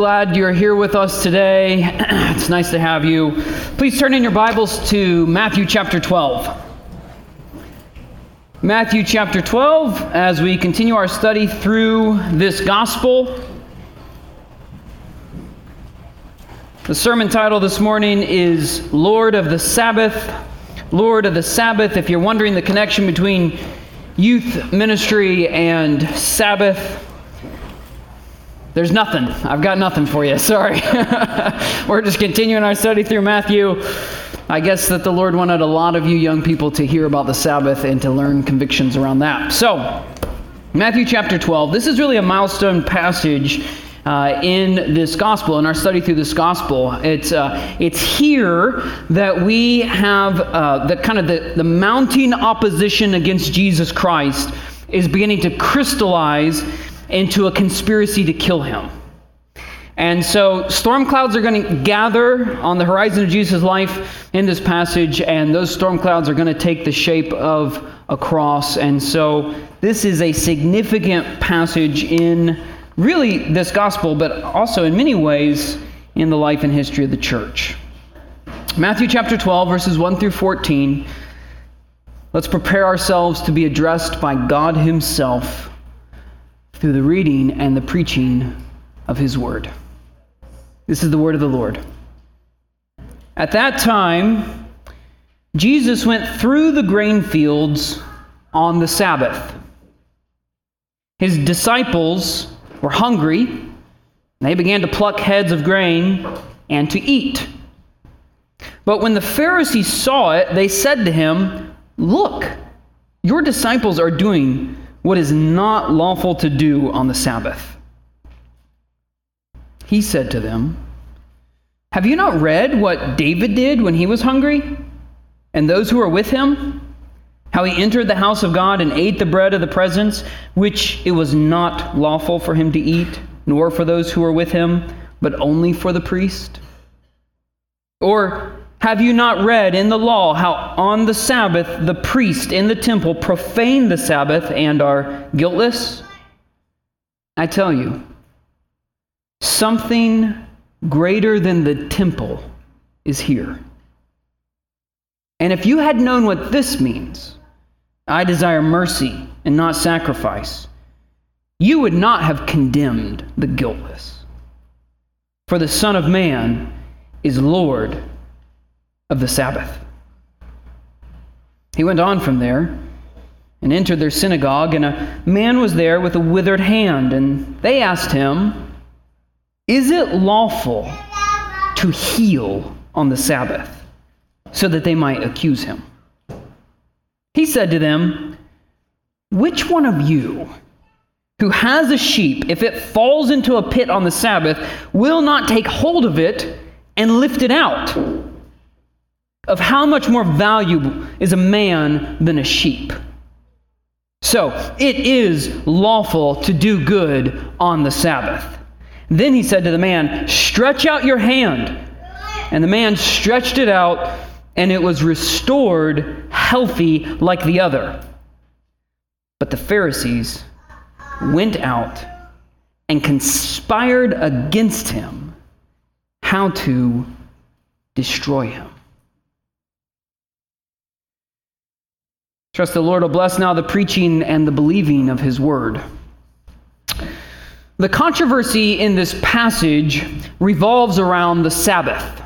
glad you're here with us today. it's nice to have you. Please turn in your Bibles to Matthew chapter 12. Matthew chapter 12, as we continue our study through this gospel. The sermon title this morning is Lord of the Sabbath. Lord of the Sabbath. If you're wondering the connection between youth ministry and Sabbath, there's nothing. I've got nothing for you. Sorry. We're just continuing our study through Matthew. I guess that the Lord wanted a lot of you young people to hear about the Sabbath and to learn convictions around that. So, Matthew chapter 12. This is really a milestone passage uh, in this gospel, in our study through this gospel. It's, uh, it's here that we have uh, the kind of the, the mounting opposition against Jesus Christ is beginning to crystallize into a conspiracy to kill him. And so storm clouds are going to gather on the horizon of Jesus' life in this passage, and those storm clouds are going to take the shape of a cross. And so this is a significant passage in really this gospel, but also in many ways in the life and history of the church. Matthew chapter 12, verses 1 through 14. Let's prepare ourselves to be addressed by God Himself through the reading and the preaching of his word. This is the word of the Lord. At that time, Jesus went through the grain fields on the Sabbath. His disciples were hungry. They began to pluck heads of grain and to eat. But when the Pharisees saw it, they said to him, Look, your disciples are doing what is not lawful to do on the Sabbath. He said to them, Have you not read what David did when he was hungry, and those who were with him? How he entered the house of God and ate the bread of the presence, which it was not lawful for him to eat, nor for those who were with him, but only for the priest? Or have you not read in the law how on the Sabbath the priest in the temple profane the Sabbath and are guiltless? I tell you, something greater than the temple is here. And if you had known what this means, I desire mercy and not sacrifice, you would not have condemned the guiltless. For the Son of Man is Lord of the Sabbath. He went on from there and entered their synagogue, and a man was there with a withered hand, and they asked him, Is it lawful to heal on the Sabbath? so that they might accuse him. He said to them, Which one of you who has a sheep, if it falls into a pit on the Sabbath, will not take hold of it and lift it out? Of how much more valuable is a man than a sheep. So, it is lawful to do good on the Sabbath. Then he said to the man, Stretch out your hand. And the man stretched it out, and it was restored healthy like the other. But the Pharisees went out and conspired against him how to destroy him. Trust the Lord will bless now the preaching and the believing of his word. The controversy in this passage revolves around the Sabbath.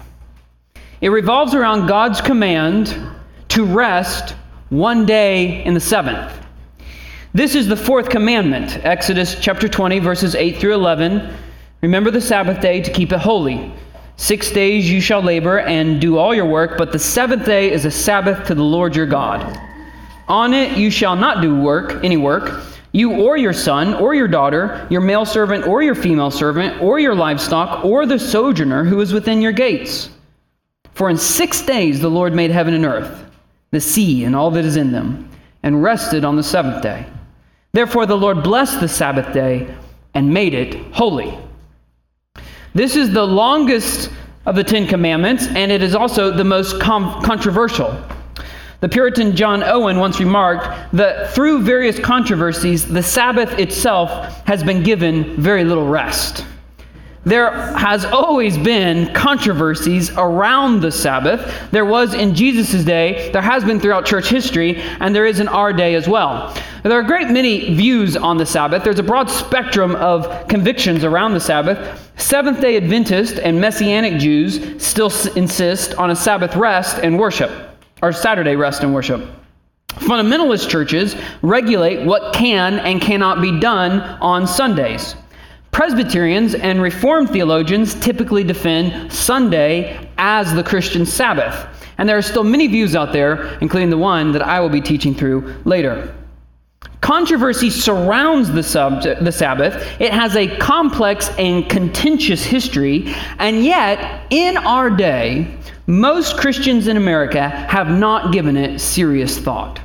It revolves around God's command to rest one day in the seventh. This is the fourth commandment, Exodus chapter 20, verses 8 through 11. Remember the Sabbath day to keep it holy. Six days you shall labor and do all your work, but the seventh day is a Sabbath to the Lord your God. On it you shall not do work, any work, you or your son or your daughter, your male servant or your female servant, or your livestock, or the sojourner who is within your gates. For in six days the Lord made heaven and earth, the sea and all that is in them, and rested on the seventh day. Therefore the Lord blessed the Sabbath day and made it holy. This is the longest of the Ten Commandments, and it is also the most com- controversial. The Puritan John Owen once remarked that through various controversies, the Sabbath itself has been given very little rest. there has always been controversies around the Sabbath. There was in Jesus' day, there has been throughout church history, and there is in our day as well. There are a great many views on the Sabbath. There's a broad spectrum of convictions around the Sabbath. Seventh day Adventist and Messianic Jews still insist on a Sabbath rest and worship, or Saturday rest and worship. Fundamentalist churches regulate what can and cannot be done on Sundays. Presbyterians and Reformed theologians typically defend Sunday as the Christian Sabbath. And there are still many views out there, including the one that I will be teaching through later. Controversy surrounds the, subject, the Sabbath. It has a complex and contentious history, and yet, in our day, most Christians in America have not given it serious thought.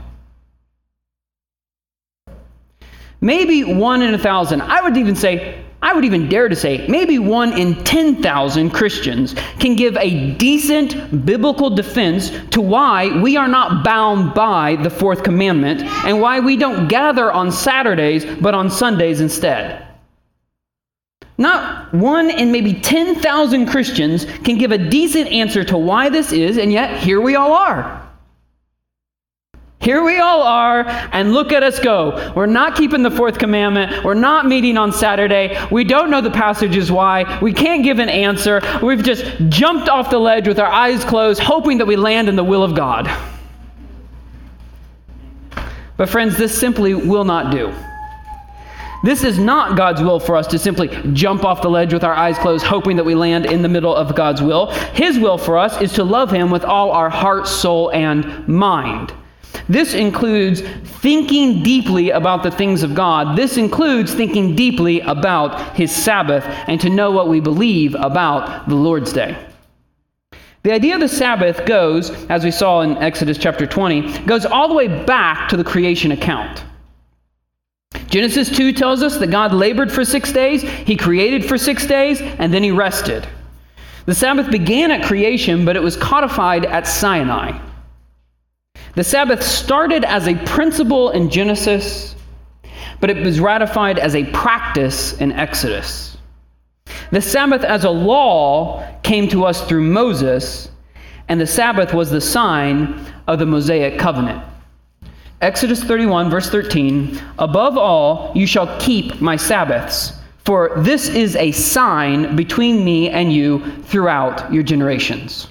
Maybe one in a thousand. I would even say I would even dare to say maybe one in 10,000 Christians can give a decent biblical defense to why we are not bound by the fourth commandment and why we don't gather on Saturdays but on Sundays instead. Not one in maybe 10,000 Christians can give a decent answer to why this is, and yet here we all are. Here we all are, and look at us go. We're not keeping the fourth commandment. We're not meeting on Saturday. We don't know the passages why. We can't give an answer. We've just jumped off the ledge with our eyes closed, hoping that we land in the will of God. But, friends, this simply will not do. This is not God's will for us to simply jump off the ledge with our eyes closed, hoping that we land in the middle of God's will. His will for us is to love Him with all our heart, soul, and mind. This includes thinking deeply about the things of God. This includes thinking deeply about His Sabbath and to know what we believe about the Lord's Day. The idea of the Sabbath goes, as we saw in Exodus chapter 20, goes all the way back to the creation account. Genesis 2 tells us that God labored for six days, He created for six days, and then He rested. The Sabbath began at creation, but it was codified at Sinai. The Sabbath started as a principle in Genesis, but it was ratified as a practice in Exodus. The Sabbath as a law came to us through Moses, and the Sabbath was the sign of the Mosaic covenant. Exodus 31, verse 13 Above all, you shall keep my Sabbaths, for this is a sign between me and you throughout your generations.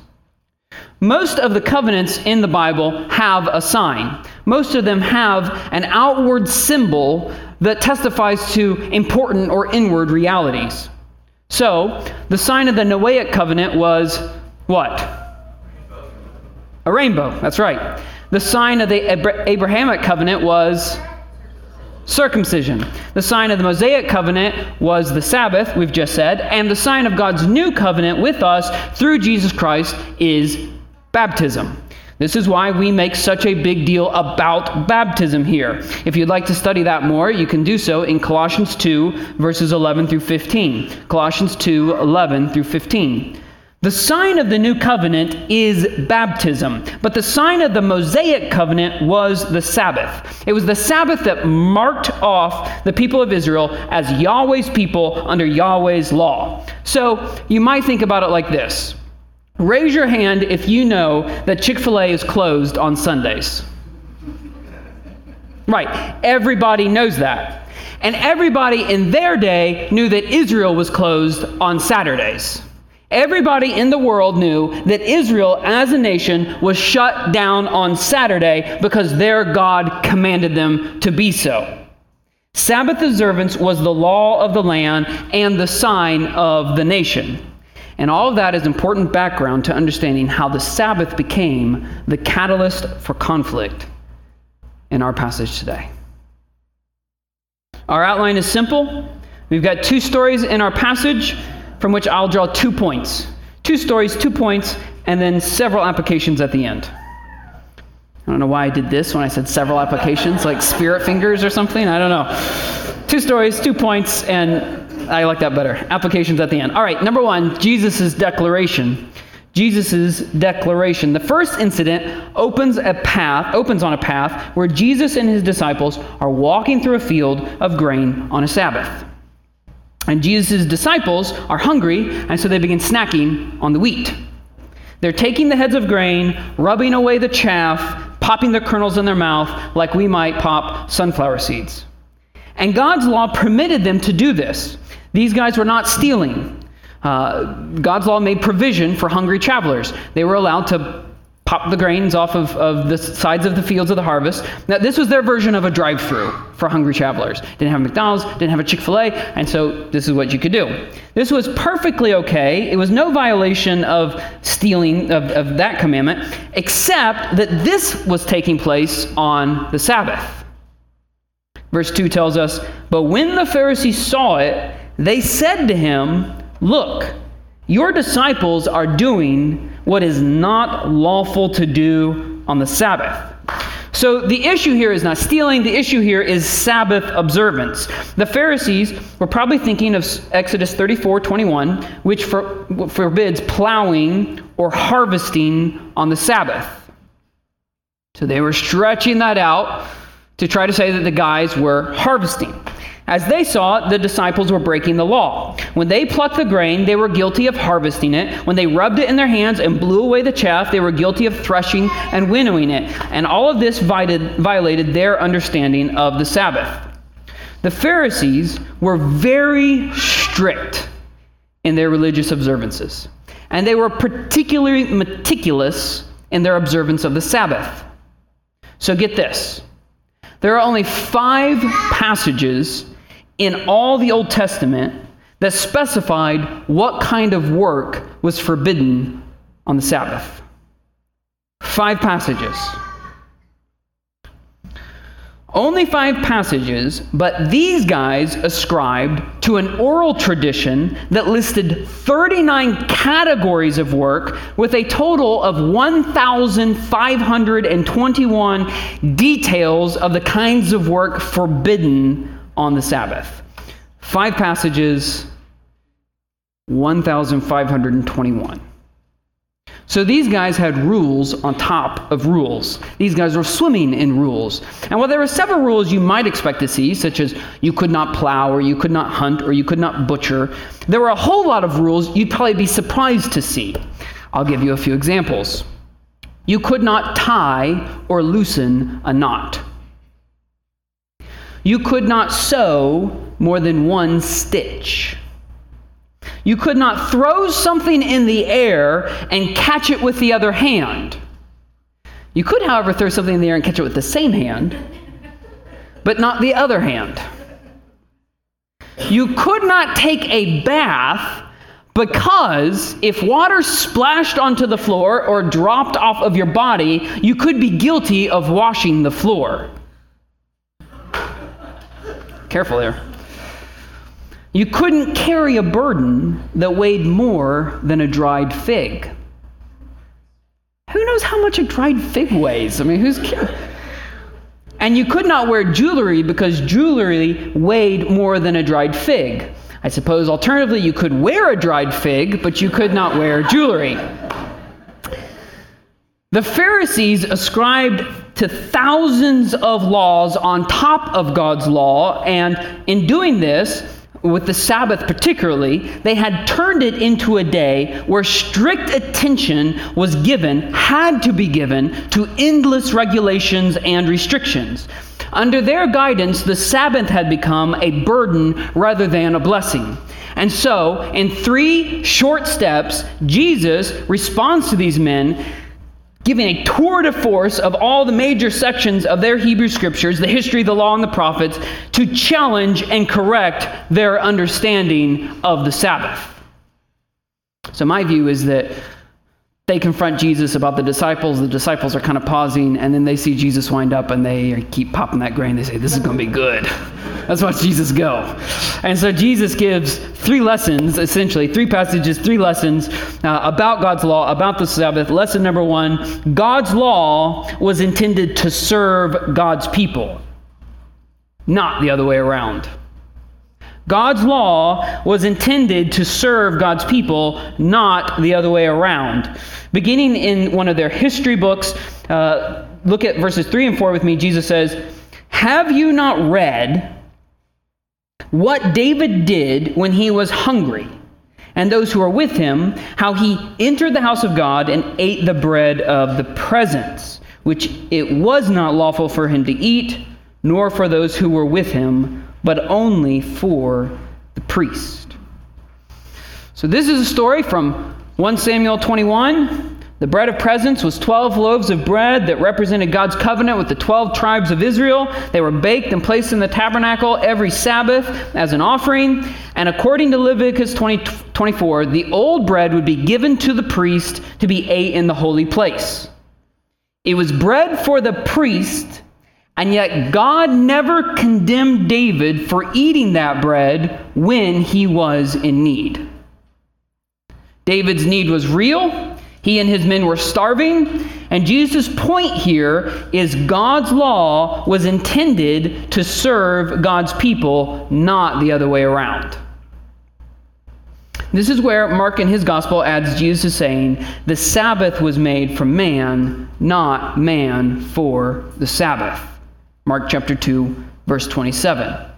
Most of the covenants in the Bible have a sign. Most of them have an outward symbol that testifies to important or inward realities. So, the sign of the Noahic covenant was what? A rainbow, that's right. The sign of the Abrahamic covenant was circumcision. The sign of the Mosaic covenant was the Sabbath, we've just said, and the sign of God's new covenant with us through Jesus Christ is baptism. This is why we make such a big deal about baptism here. If you'd like to study that more, you can do so in Colossians 2, verses 11 through 15. Colossians 2, 11 through 15. The sign of the new covenant is baptism, but the sign of the Mosaic covenant was the Sabbath. It was the Sabbath that marked off the people of Israel as Yahweh's people under Yahweh's law. So you might think about it like this Raise your hand if you know that Chick fil A is closed on Sundays. Right, everybody knows that. And everybody in their day knew that Israel was closed on Saturdays. Everybody in the world knew that Israel as a nation was shut down on Saturday because their God commanded them to be so. Sabbath observance was the law of the land and the sign of the nation. And all of that is important background to understanding how the Sabbath became the catalyst for conflict in our passage today. Our outline is simple. We've got two stories in our passage from which I'll draw two points. Two stories, two points, and then several applications at the end. I don't know why I did this when I said several applications, like spirit fingers or something. I don't know. Two stories, two points, and I like that better. Applications at the end. All right, number one, Jesus' declaration. Jesus' declaration. The first incident opens a path, opens on a path where Jesus and his disciples are walking through a field of grain on a Sabbath. And Jesus' disciples are hungry, and so they begin snacking on the wheat. They're taking the heads of grain, rubbing away the chaff, popping the kernels in their mouth like we might pop sunflower seeds. And God's law permitted them to do this. These guys were not stealing. Uh, God's law made provision for hungry travelers. They were allowed to pop the grains off of, of the sides of the fields of the harvest. Now, this was their version of a drive through for hungry travelers. Didn't have a McDonald's, didn't have a Chick fil A, and so this is what you could do. This was perfectly okay. It was no violation of stealing of, of that commandment, except that this was taking place on the Sabbath. Verse 2 tells us, But when the Pharisees saw it, they said to him, Look, your disciples are doing what is not lawful to do on the Sabbath. So the issue here is not stealing, the issue here is Sabbath observance. The Pharisees were probably thinking of Exodus 34 21, which for, forbids plowing or harvesting on the Sabbath. So they were stretching that out to try to say that the guys were harvesting. As they saw it, the disciples were breaking the law. When they plucked the grain, they were guilty of harvesting it. When they rubbed it in their hands and blew away the chaff, they were guilty of threshing and winnowing it. And all of this violated their understanding of the Sabbath. The Pharisees were very strict in their religious observances, and they were particularly meticulous in their observance of the Sabbath. So get this. There are only five passages in all the Old Testament that specified what kind of work was forbidden on the Sabbath. Five passages. Only five passages, but these guys ascribed to an oral tradition that listed 39 categories of work with a total of 1,521 details of the kinds of work forbidden on the Sabbath. Five passages, 1,521. So these guys had rules on top of rules. These guys were swimming in rules. And while there were several rules you might expect to see, such as you could not plow, or you could not hunt, or you could not butcher, there were a whole lot of rules you'd probably be surprised to see. I'll give you a few examples. You could not tie or loosen a knot. You could not sew more than one stitch. You could not throw something in the air and catch it with the other hand. You could, however, throw something in the air and catch it with the same hand, but not the other hand. You could not take a bath because if water splashed onto the floor or dropped off of your body, you could be guilty of washing the floor. Careful there. You couldn't carry a burden that weighed more than a dried fig. Who knows how much a dried fig weighs? I mean, who's. And you could not wear jewelry because jewelry weighed more than a dried fig. I suppose alternatively, you could wear a dried fig, but you could not wear jewelry. The Pharisees ascribed to thousands of laws on top of God's law, and in doing this, with the Sabbath particularly, they had turned it into a day where strict attention was given, had to be given, to endless regulations and restrictions. Under their guidance, the Sabbath had become a burden rather than a blessing. And so, in three short steps, Jesus responds to these men giving a tour de force of all the major sections of their Hebrew scriptures, the history, the law, and the prophets, to challenge and correct their understanding of the Sabbath. So, my view is that they confront Jesus about the disciples. The disciples are kind of pausing, and then they see Jesus wind up and they keep popping that grain. They say, This is going to be good. Let's watch Jesus go. And so Jesus gives three lessons, essentially, three passages, three lessons uh, about God's law, about the Sabbath. Lesson number one God's law was intended to serve God's people, not the other way around. God's law was intended to serve God's people, not the other way around. Beginning in one of their history books, uh, look at verses 3 and 4 with me. Jesus says, Have you not read what David did when he was hungry, and those who were with him, how he entered the house of God and ate the bread of the presence, which it was not lawful for him to eat, nor for those who were with him, but only for the priest. So, this is a story from 1 Samuel 21. The bread of presence was 12 loaves of bread that represented God's covenant with the 12 tribes of Israel. They were baked and placed in the tabernacle every Sabbath as an offering. And according to Leviticus 20, 24, the old bread would be given to the priest to be ate in the holy place. It was bread for the priest, and yet God never condemned David for eating that bread when he was in need. David's need was real. He and his men were starving. And Jesus' point here is God's law was intended to serve God's people, not the other way around. This is where Mark in his gospel adds Jesus saying, The Sabbath was made for man, not man for the Sabbath. Mark chapter 2, verse 27.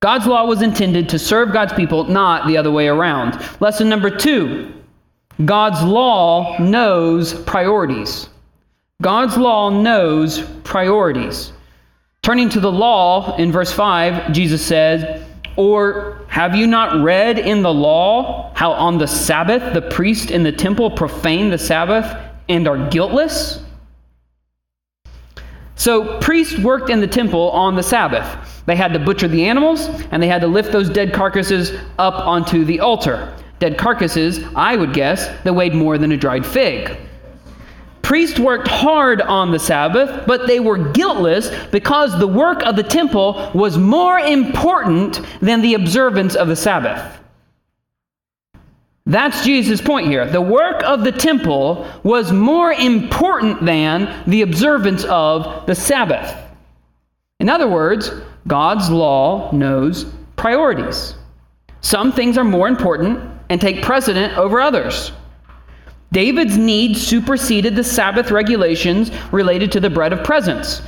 God's law was intended to serve God's people, not the other way around. Lesson number two God's law knows priorities. God's law knows priorities. Turning to the law in verse 5, Jesus said, Or have you not read in the law how on the Sabbath the priest in the temple profane the Sabbath and are guiltless? So, priests worked in the temple on the Sabbath. They had to butcher the animals and they had to lift those dead carcasses up onto the altar dead carcasses, I would guess, that weighed more than a dried fig. Priests worked hard on the Sabbath, but they were guiltless because the work of the temple was more important than the observance of the Sabbath. That's Jesus' point here. The work of the temple was more important than the observance of the Sabbath. In other words, God's law knows priorities. Some things are more important and take precedent over others. David's need superseded the Sabbath regulations related to the bread of presence.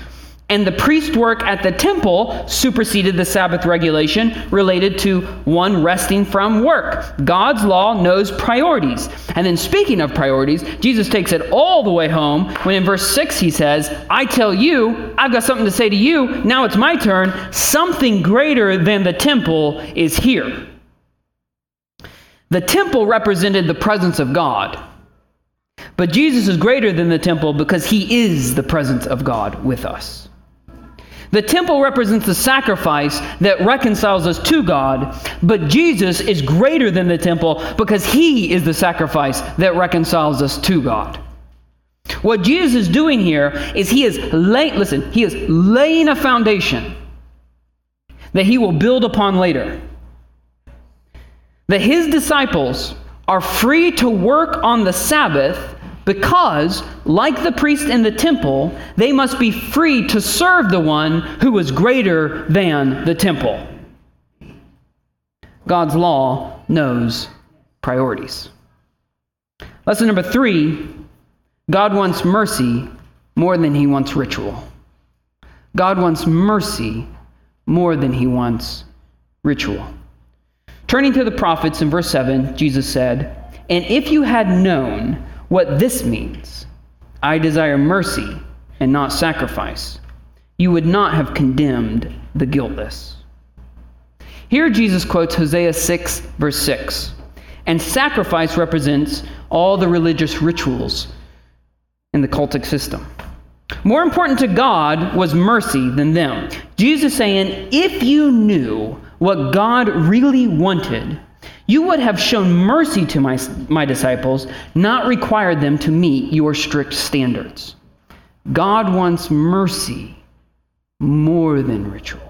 And the priest work at the temple superseded the Sabbath regulation related to one resting from work. God's law knows priorities. And then, speaking of priorities, Jesus takes it all the way home when in verse 6 he says, I tell you, I've got something to say to you. Now it's my turn. Something greater than the temple is here. The temple represented the presence of God. But Jesus is greater than the temple because he is the presence of God with us. The temple represents the sacrifice that reconciles us to God, but Jesus is greater than the temple because he is the sacrifice that reconciles us to God. What Jesus is doing here is he is laying, listen, he is laying a foundation that he will build upon later that his disciples are free to work on the Sabbath because, like the priest in the temple, they must be free to serve the one who is greater than the temple. God's law knows priorities. Lesson number three God wants mercy more than he wants ritual. God wants mercy more than he wants ritual. Turning to the prophets in verse 7, Jesus said, And if you had known what this means, I desire mercy and not sacrifice, you would not have condemned the guiltless. Here Jesus quotes Hosea 6, verse 6. And sacrifice represents all the religious rituals in the cultic system. More important to God was mercy than them. Jesus saying, if you knew what God really wanted, you would have shown mercy to my, my disciples, not required them to meet your strict standards. God wants mercy more than ritual.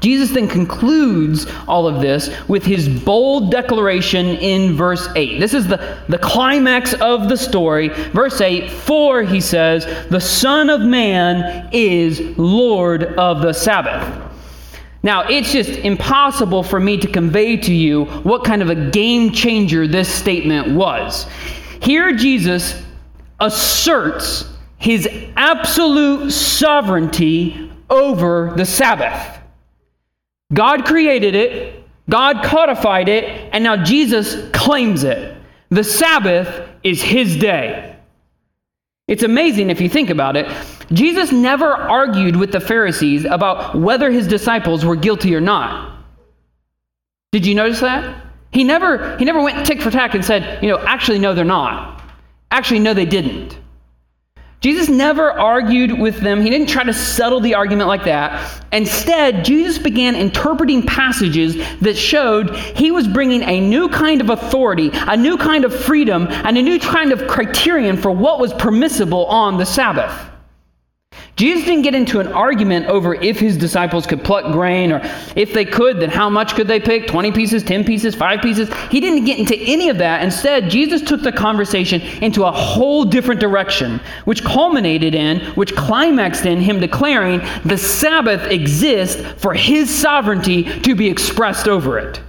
Jesus then concludes all of this with his bold declaration in verse 8. This is the, the climax of the story. Verse 8 For, he says, the Son of Man is Lord of the Sabbath. Now, it's just impossible for me to convey to you what kind of a game changer this statement was. Here, Jesus asserts his absolute sovereignty over the Sabbath. God created it, God codified it, and now Jesus claims it. The Sabbath is his day. It's amazing if you think about it. Jesus never argued with the Pharisees about whether his disciples were guilty or not. Did you notice that? He never, he never went tick for tack and said, you know, actually, no, they're not. Actually, no, they didn't. Jesus never argued with them. He didn't try to settle the argument like that. Instead, Jesus began interpreting passages that showed he was bringing a new kind of authority, a new kind of freedom, and a new kind of criterion for what was permissible on the Sabbath. Jesus didn't get into an argument over if his disciples could pluck grain or if they could, then how much could they pick 20 pieces, 10 pieces, 5 pieces. He didn't get into any of that. Instead, Jesus took the conversation into a whole different direction, which culminated in, which climaxed in him declaring the Sabbath exists for his sovereignty to be expressed over it.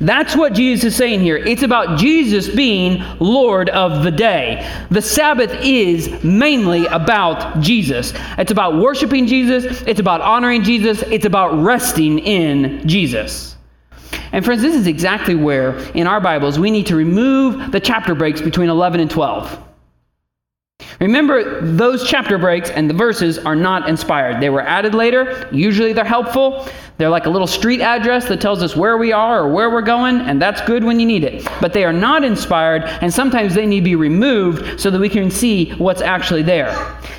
That's what Jesus is saying here. It's about Jesus being Lord of the day. The Sabbath is mainly about Jesus. It's about worshiping Jesus, it's about honoring Jesus, it's about resting in Jesus. And friends, this is exactly where in our Bibles we need to remove the chapter breaks between 11 and 12. Remember, those chapter breaks and the verses are not inspired. They were added later. Usually they're helpful. They're like a little street address that tells us where we are or where we're going, and that's good when you need it. But they are not inspired, and sometimes they need to be removed so that we can see what's actually there.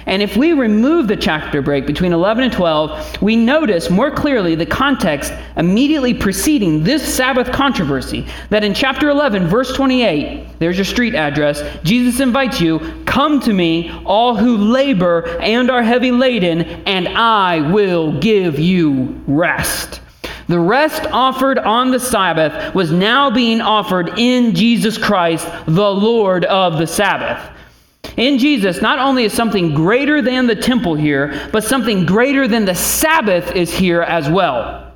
And if we remove the chapter break between 11 and 12, we notice more clearly the context immediately preceding this Sabbath controversy. That in chapter 11, verse 28, there's your street address, Jesus invites you, Come to me, all who labor and are heavy laden, and I will give you rest rest. The rest offered on the Sabbath was now being offered in Jesus Christ, the Lord of the Sabbath. In Jesus, not only is something greater than the temple here, but something greater than the Sabbath is here as well.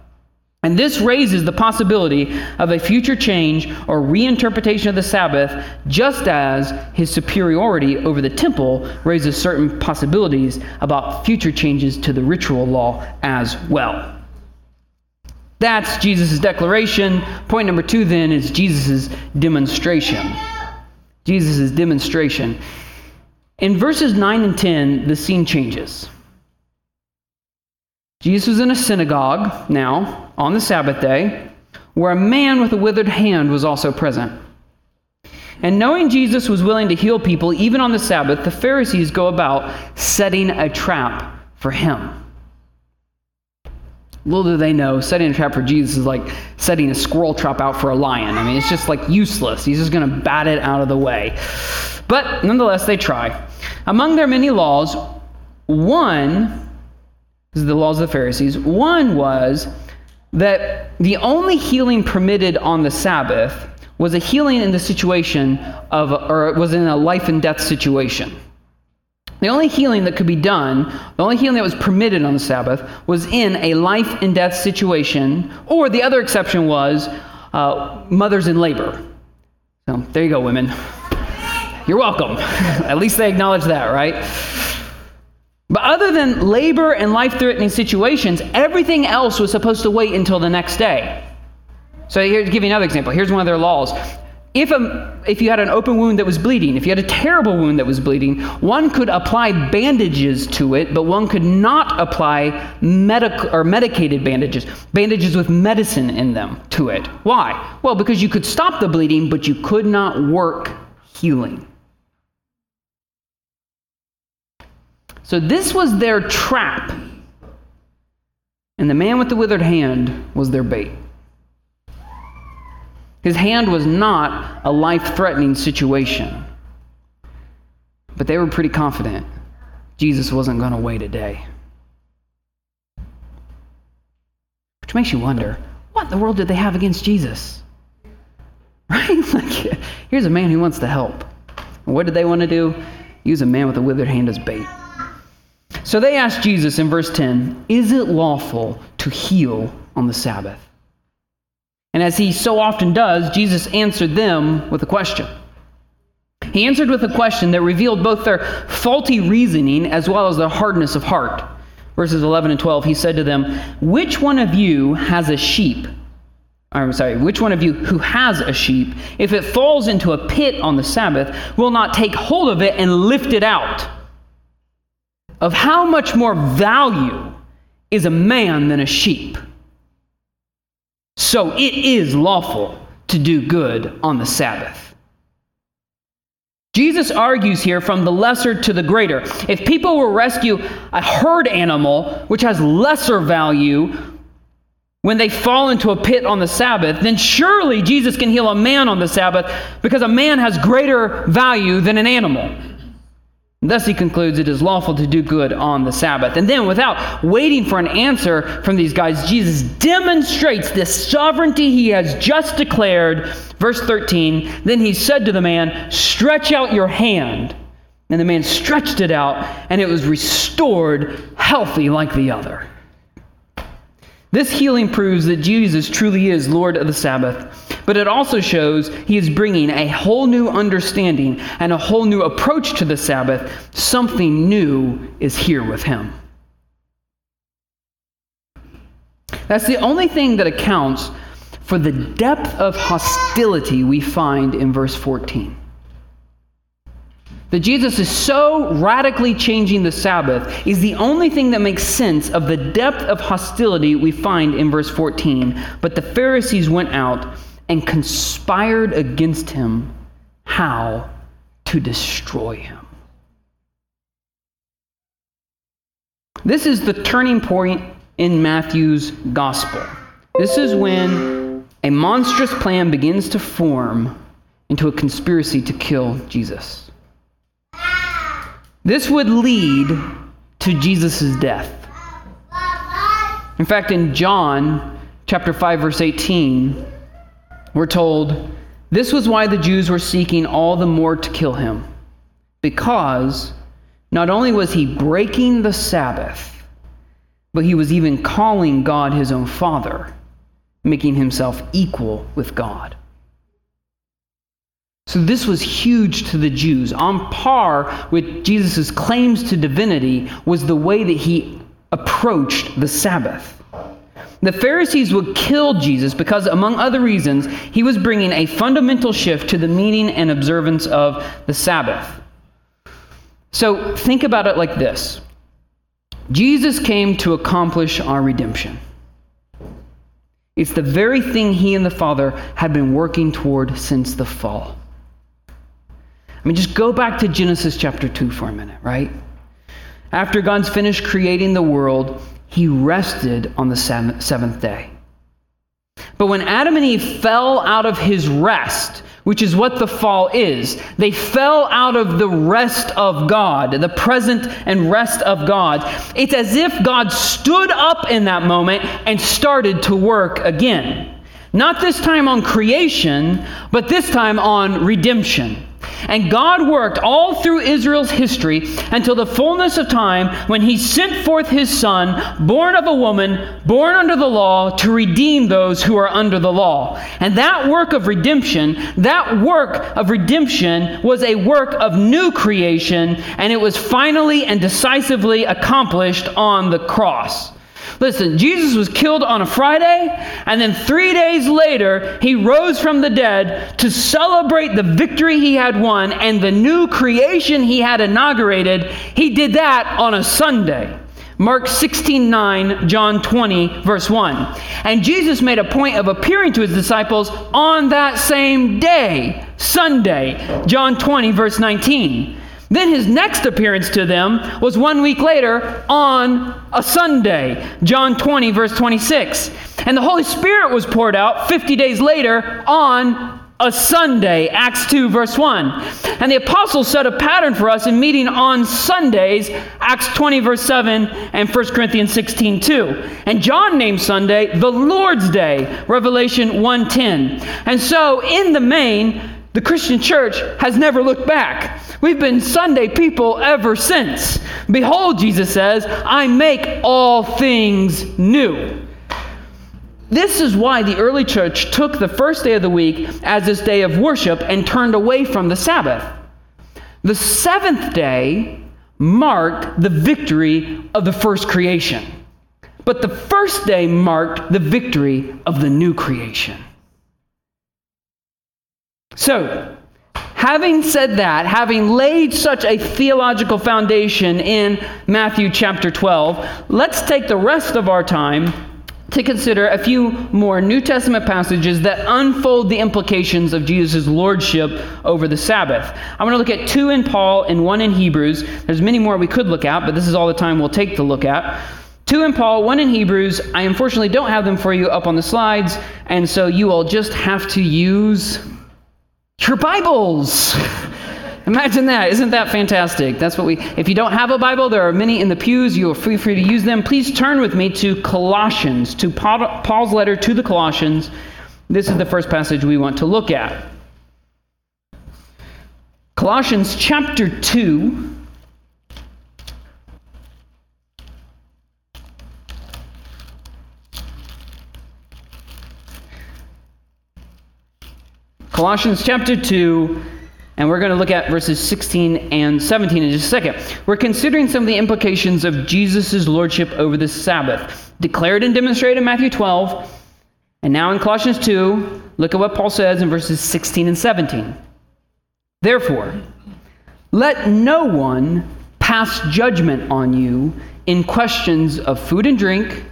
And this raises the possibility of a future change or reinterpretation of the Sabbath, just as his superiority over the temple raises certain possibilities about future changes to the ritual law as well. That's Jesus' declaration. Point number two, then, is Jesus' demonstration. Jesus' demonstration. In verses 9 and 10, the scene changes. Jesus was in a synagogue now on the Sabbath day where a man with a withered hand was also present. And knowing Jesus was willing to heal people even on the Sabbath, the Pharisees go about setting a trap for him. Little do they know, setting a trap for Jesus is like setting a squirrel trap out for a lion. I mean, it's just like useless. He's just going to bat it out of the way. But nonetheless, they try. Among their many laws, one, is the laws of the Pharisees, one was that the only healing permitted on the Sabbath was a healing in the situation of, or was in a life and death situation. The only healing that could be done, the only healing that was permitted on the Sabbath, was in a life and death situation, or the other exception was uh, mothers in labor. So there you go, women. You're welcome. At least they acknowledge that, right? But other than labor and life threatening situations, everything else was supposed to wait until the next day. So, here to give you another example. Here's one of their laws if, a, if you had an open wound that was bleeding, if you had a terrible wound that was bleeding, one could apply bandages to it, but one could not apply medic- or medicated bandages, bandages with medicine in them to it. Why? Well, because you could stop the bleeding, but you could not work healing. So this was their trap. And the man with the withered hand was their bait. His hand was not a life threatening situation. But they were pretty confident Jesus wasn't going to wait a day. Which makes you wonder what in the world did they have against Jesus? Right? Like, here's a man who wants to help. what did they want to do? Use a man with a withered hand as bait. So they asked Jesus in verse 10 Is it lawful to heal on the Sabbath? And as he so often does, Jesus answered them with a question. He answered with a question that revealed both their faulty reasoning as well as their hardness of heart. verses 11 and 12, he said to them, Which one of you has a sheep? I'm sorry, which one of you who has a sheep, if it falls into a pit on the Sabbath, will not take hold of it and lift it out? Of how much more value is a man than a sheep? So it is lawful to do good on the Sabbath. Jesus argues here from the lesser to the greater. If people will rescue a herd animal, which has lesser value, when they fall into a pit on the Sabbath, then surely Jesus can heal a man on the Sabbath because a man has greater value than an animal. Thus, he concludes it is lawful to do good on the Sabbath. And then, without waiting for an answer from these guys, Jesus demonstrates the sovereignty he has just declared. Verse 13 Then he said to the man, Stretch out your hand. And the man stretched it out, and it was restored healthy like the other. This healing proves that Jesus truly is Lord of the Sabbath, but it also shows he is bringing a whole new understanding and a whole new approach to the Sabbath. Something new is here with him. That's the only thing that accounts for the depth of hostility we find in verse 14 that Jesus is so radically changing the Sabbath is the only thing that makes sense of the depth of hostility we find in verse 14. But the Pharisees went out and conspired against him. How? To destroy him. This is the turning point in Matthew's gospel. This is when a monstrous plan begins to form into a conspiracy to kill Jesus. This would lead to Jesus' death. In fact, in John chapter 5 verse 18, we're told this was why the Jews were seeking all the more to kill him because not only was he breaking the Sabbath, but he was even calling God his own father, making himself equal with God. So this was huge to the Jews. On par with Jesus' claims to divinity was the way that he approached the Sabbath. The Pharisees would kill Jesus because, among other reasons, he was bringing a fundamental shift to the meaning and observance of the Sabbath. So think about it like this Jesus came to accomplish our redemption. It's the very thing he and the Father had been working toward since the fall. I mean, just go back to Genesis chapter 2 for a minute, right? After God's finished creating the world, he rested on the seventh day. But when Adam and Eve fell out of his rest, which is what the fall is, they fell out of the rest of God, the present and rest of God. It's as if God stood up in that moment and started to work again. Not this time on creation, but this time on redemption. And God worked all through Israel's history until the fullness of time when he sent forth his son, born of a woman, born under the law, to redeem those who are under the law. And that work of redemption, that work of redemption was a work of new creation, and it was finally and decisively accomplished on the cross. Listen, Jesus was killed on a Friday, and then three days later, he rose from the dead to celebrate the victory he had won and the new creation he had inaugurated. He did that on a Sunday. Mark 16, 9, John 20, verse 1. And Jesus made a point of appearing to his disciples on that same day, Sunday, John 20, verse 19. Then his next appearance to them was one week later on a Sunday, John 20, verse 26. And the Holy Spirit was poured out 50 days later on a Sunday, Acts 2, verse 1. And the apostles set a pattern for us in meeting on Sundays, Acts 20, verse 7, and 1 Corinthians 16, 2. And John named Sunday the Lord's Day, Revelation 1:10. And so, in the main, the Christian church has never looked back. We've been Sunday people ever since. Behold, Jesus says, I make all things new. This is why the early church took the first day of the week as its day of worship and turned away from the Sabbath. The seventh day marked the victory of the first creation. But the first day marked the victory of the new creation. So, having said that, having laid such a theological foundation in Matthew chapter 12, let's take the rest of our time to consider a few more New Testament passages that unfold the implications of Jesus' lordship over the Sabbath. I'm going to look at two in Paul and one in Hebrews. There's many more we could look at, but this is all the time we'll take to look at. Two in Paul, one in Hebrews. I unfortunately don't have them for you up on the slides, and so you will just have to use your Bibles. Imagine that. Isn't that fantastic? That's what we, if you don't have a Bible, there are many in the pews. You are free, free to use them. Please turn with me to Colossians, to Paul's letter to the Colossians. This is the first passage we want to look at. Colossians chapter 2. Colossians chapter 2 and we're going to look at verses 16 and 17 in just a second. We're considering some of the implications of Jesus' lordship over the Sabbath, declared and demonstrated in Matthew 12, and now in Colossians 2. Look at what Paul says in verses 16 and 17. Therefore, let no one pass judgment on you in questions of food and drink,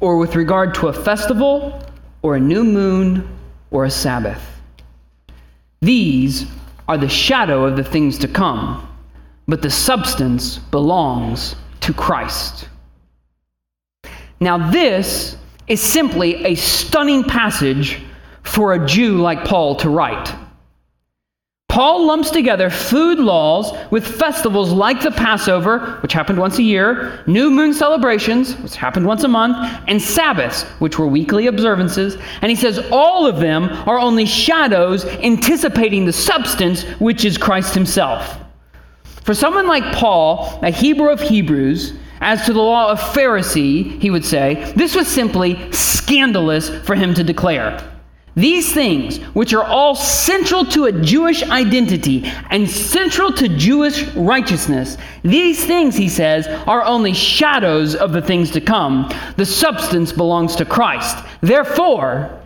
or with regard to a festival, or a new moon, or a Sabbath. These are the shadow of the things to come, but the substance belongs to Christ. Now, this is simply a stunning passage for a Jew like Paul to write. Paul lumps together food laws with festivals like the Passover, which happened once a year, new moon celebrations, which happened once a month, and Sabbaths, which were weekly observances. And he says all of them are only shadows anticipating the substance, which is Christ himself. For someone like Paul, a Hebrew of Hebrews, as to the law of Pharisee, he would say, this was simply scandalous for him to declare. These things, which are all central to a Jewish identity and central to Jewish righteousness, these things, he says, are only shadows of the things to come. The substance belongs to Christ. Therefore,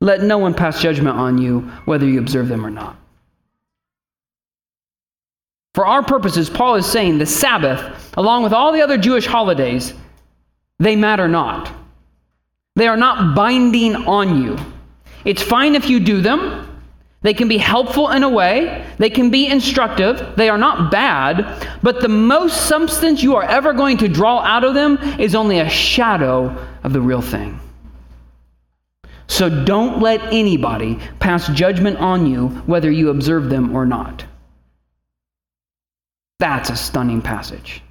let no one pass judgment on you, whether you observe them or not. For our purposes, Paul is saying the Sabbath, along with all the other Jewish holidays, they matter not. They are not binding on you. It's fine if you do them. They can be helpful in a way. They can be instructive. They are not bad. But the most substance you are ever going to draw out of them is only a shadow of the real thing. So don't let anybody pass judgment on you whether you observe them or not. That's a stunning passage.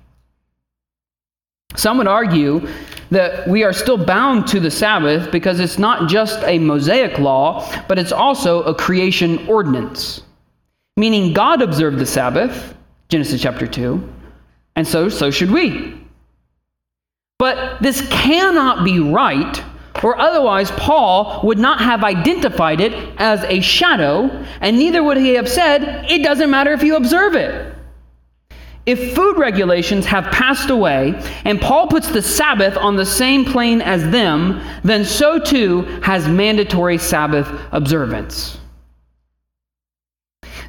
Some would argue that we are still bound to the Sabbath because it's not just a Mosaic law, but it's also a creation ordinance. Meaning God observed the Sabbath, Genesis chapter 2, and so so should we. But this cannot be right, or otherwise Paul would not have identified it as a shadow, and neither would he have said, it doesn't matter if you observe it. If food regulations have passed away, and Paul puts the Sabbath on the same plane as them, then so too has mandatory Sabbath observance.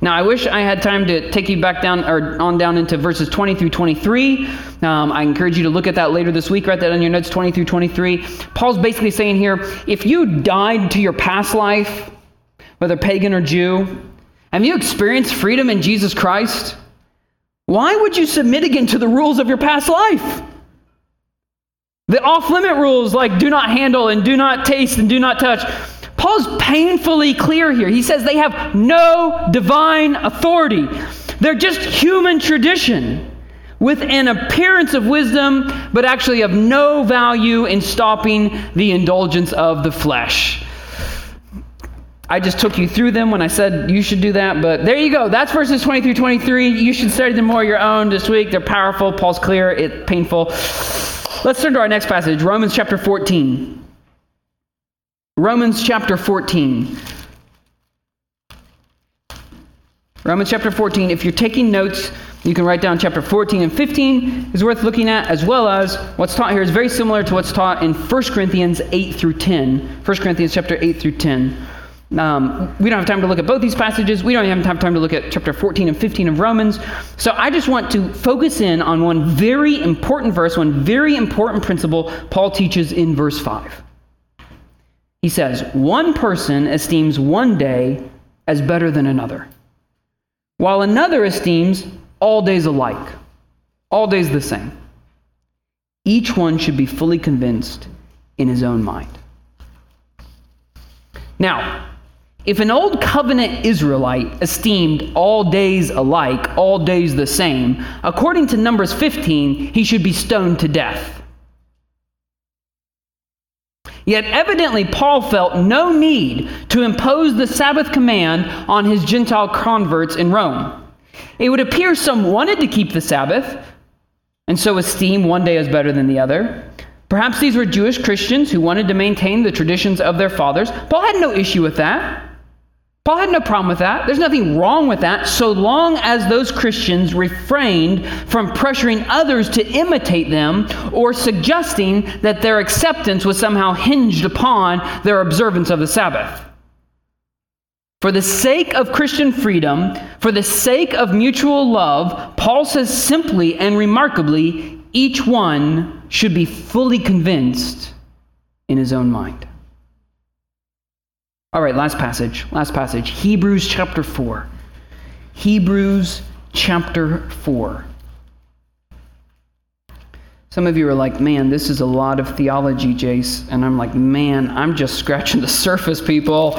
Now, I wish I had time to take you back down or on down into verses 20 through 23. Um, I encourage you to look at that later this week. Write that on your notes 20 through 23. Paul's basically saying here if you died to your past life, whether pagan or Jew, have you experienced freedom in Jesus Christ? Why would you submit again to the rules of your past life? The off limit rules like do not handle and do not taste and do not touch. Paul's painfully clear here. He says they have no divine authority, they're just human tradition with an appearance of wisdom, but actually of no value in stopping the indulgence of the flesh. I just took you through them when I said you should do that, but there you go. That's verses 20 through 23. You should study them more your own this week. They're powerful. Paul's clear, it's painful. Let's turn to our next passage, Romans chapter 14. Romans chapter 14. Romans chapter 14. If you're taking notes, You can write down chapter 14 and 15 is worth looking at, as well as what's taught here is very similar to what's taught in 1 Corinthians 8 through 10. 1 Corinthians chapter 8 through 10. Um, we don't have time to look at both these passages. We don't even have time to look at chapter 14 and 15 of Romans. So I just want to focus in on one very important verse, one very important principle Paul teaches in verse 5. He says, One person esteems one day as better than another, while another esteems all days alike, all days the same. Each one should be fully convinced in his own mind. Now, if an old covenant Israelite esteemed all days alike, all days the same, according to Numbers 15, he should be stoned to death. Yet evidently, Paul felt no need to impose the Sabbath command on his Gentile converts in Rome. It would appear some wanted to keep the Sabbath, and so esteem one day as better than the other. Perhaps these were Jewish Christians who wanted to maintain the traditions of their fathers. Paul had no issue with that. Paul had no problem with that. There's nothing wrong with that, so long as those Christians refrained from pressuring others to imitate them or suggesting that their acceptance was somehow hinged upon their observance of the Sabbath. For the sake of Christian freedom, for the sake of mutual love, Paul says simply and remarkably each one should be fully convinced in his own mind. All right, last passage. Last passage. Hebrews chapter 4. Hebrews chapter 4. Some of you are like, man, this is a lot of theology, Jace. And I'm like, man, I'm just scratching the surface, people.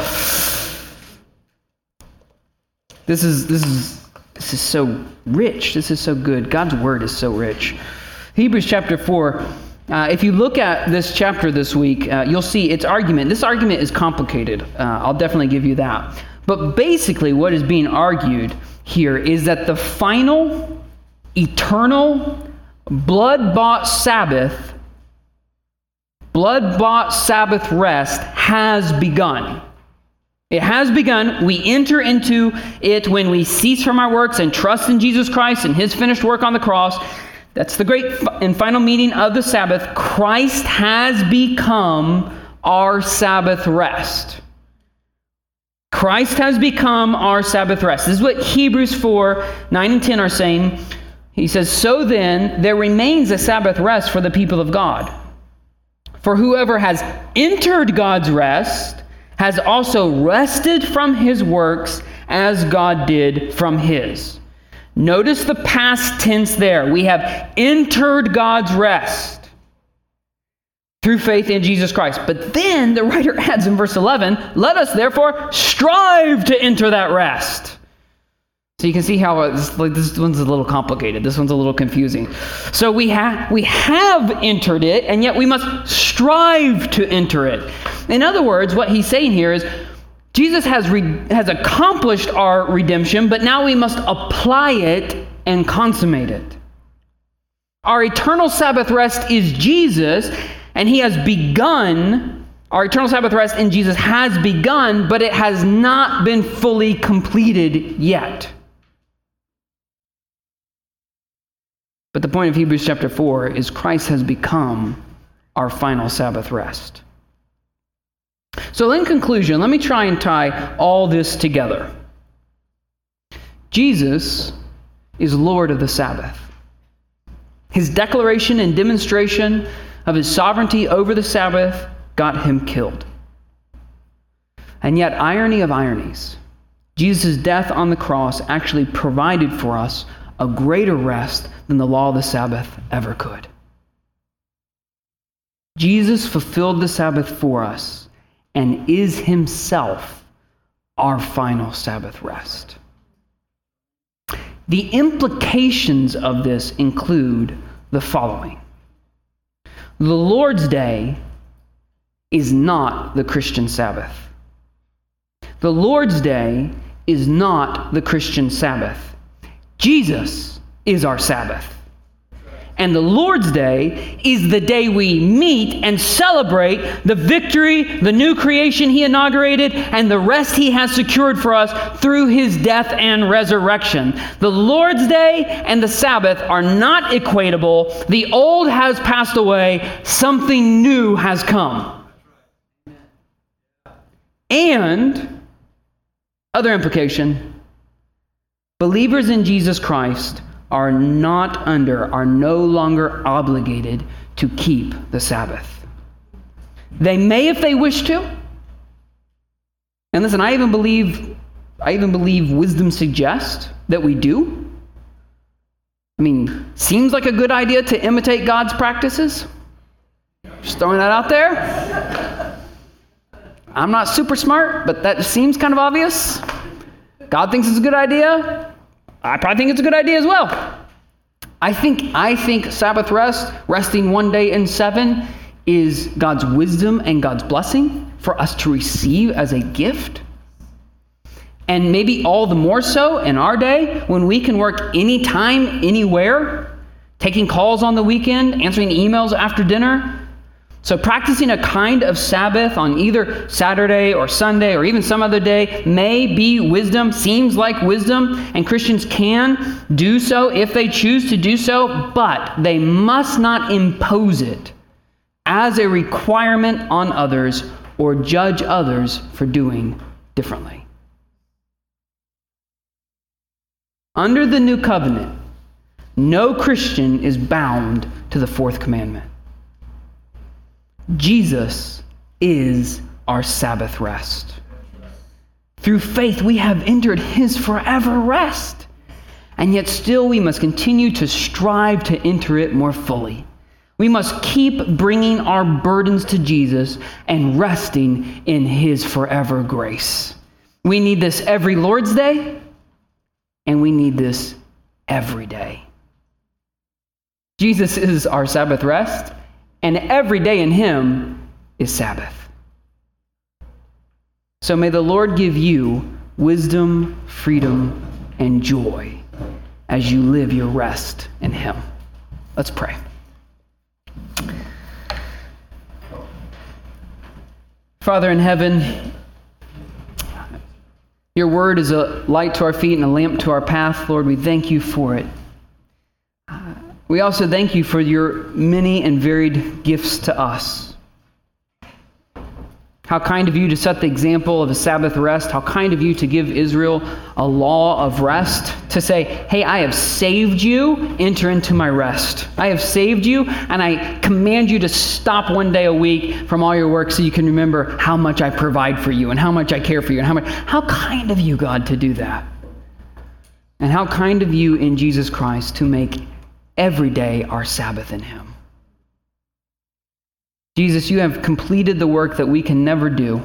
This is this is this is so rich. This is so good. God's word is so rich. Hebrews chapter 4. Uh, if you look at this chapter this week, uh, you'll see its argument. This argument is complicated. Uh, I'll definitely give you that. But basically, what is being argued here is that the final, eternal, blood bought Sabbath, blood bought Sabbath rest has begun. It has begun. We enter into it when we cease from our works and trust in Jesus Christ and his finished work on the cross. That's the great and final meaning of the Sabbath. Christ has become our Sabbath rest. Christ has become our Sabbath rest. This is what Hebrews 4 9 and 10 are saying. He says, So then, there remains a Sabbath rest for the people of God. For whoever has entered God's rest has also rested from his works as God did from his. Notice the past tense there. We have entered God's rest through faith in Jesus Christ. But then the writer adds in verse 11, let us therefore strive to enter that rest. So you can see how it's like this one's a little complicated. This one's a little confusing. So we have we have entered it, and yet we must strive to enter it. In other words, what he's saying here is Jesus has re- has accomplished our redemption, but now we must apply it and consummate it. Our eternal Sabbath rest is Jesus, and he has begun our eternal Sabbath rest in Jesus has begun, but it has not been fully completed yet. But the point of Hebrews chapter 4 is Christ has become our final Sabbath rest. So, in conclusion, let me try and tie all this together. Jesus is Lord of the Sabbath. His declaration and demonstration of his sovereignty over the Sabbath got him killed. And yet, irony of ironies, Jesus' death on the cross actually provided for us a greater rest than the law of the Sabbath ever could. Jesus fulfilled the Sabbath for us and is himself our final Sabbath rest. The implications of this include the following The Lord's Day is not the Christian Sabbath. The Lord's Day is not the Christian Sabbath. Jesus is our Sabbath. And the Lord's Day is the day we meet and celebrate the victory, the new creation He inaugurated, and the rest He has secured for us through His death and resurrection. The Lord's Day and the Sabbath are not equatable. The old has passed away, something new has come. And, other implication, believers in Jesus Christ are not under, are no longer obligated to keep the Sabbath. They may if they wish to. And listen, I even believe I even believe wisdom suggests that we do. I mean, seems like a good idea to imitate God's practices. Just throwing that out there. I'm not super smart, but that seems kind of obvious. God thinks it's a good idea. I probably think it's a good idea as well. I think, I think Sabbath rest, resting one day in seven, is God's wisdom and God's blessing for us to receive as a gift. And maybe all the more so in our day when we can work anytime, anywhere, taking calls on the weekend, answering emails after dinner, so, practicing a kind of Sabbath on either Saturday or Sunday or even some other day may be wisdom, seems like wisdom, and Christians can do so if they choose to do so, but they must not impose it as a requirement on others or judge others for doing differently. Under the new covenant, no Christian is bound to the fourth commandment. Jesus is our Sabbath rest. Through faith, we have entered his forever rest. And yet, still, we must continue to strive to enter it more fully. We must keep bringing our burdens to Jesus and resting in his forever grace. We need this every Lord's Day, and we need this every day. Jesus is our Sabbath rest and every day in Him is Sabbath. So may the Lord give you wisdom, freedom, and joy as you live your rest in Him. Let's pray. Father in heaven, your word is a light to our feet and a lamp to our path. Lord, we thank you for it. We also thank you for your many and varied gifts to us. How kind of you to set the example of a Sabbath rest. How kind of you to give Israel a law of rest. To say, hey, I have saved you, enter into my rest. I have saved you, and I command you to stop one day a week from all your work so you can remember how much I provide for you and how much I care for you and how much. How kind of you, God, to do that. And how kind of you in Jesus Christ to make every day our Sabbath in Him. Jesus, you have completed the work that we can never do,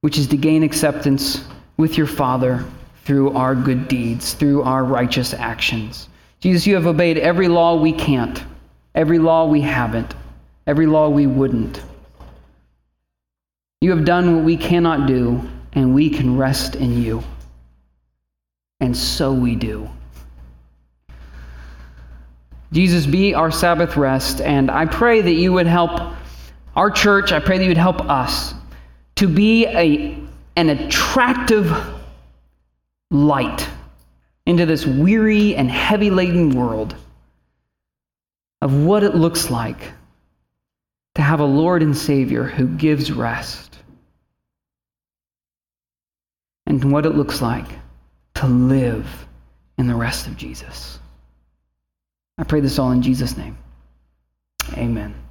which is to gain acceptance with your Father through our good deeds, through our righteous actions. Jesus, you have obeyed every law we can't, every law we haven't, every law we wouldn't. You have done what we cannot do, and we can rest in you. And so we do. Jesus, be our Sabbath rest. And I pray that you would help our church, I pray that you would help us to be a, an attractive light into this weary and heavy laden world of what it looks like to have a Lord and Savior who gives rest, and what it looks like to live in the rest of Jesus. I pray this all in Jesus' name. Amen.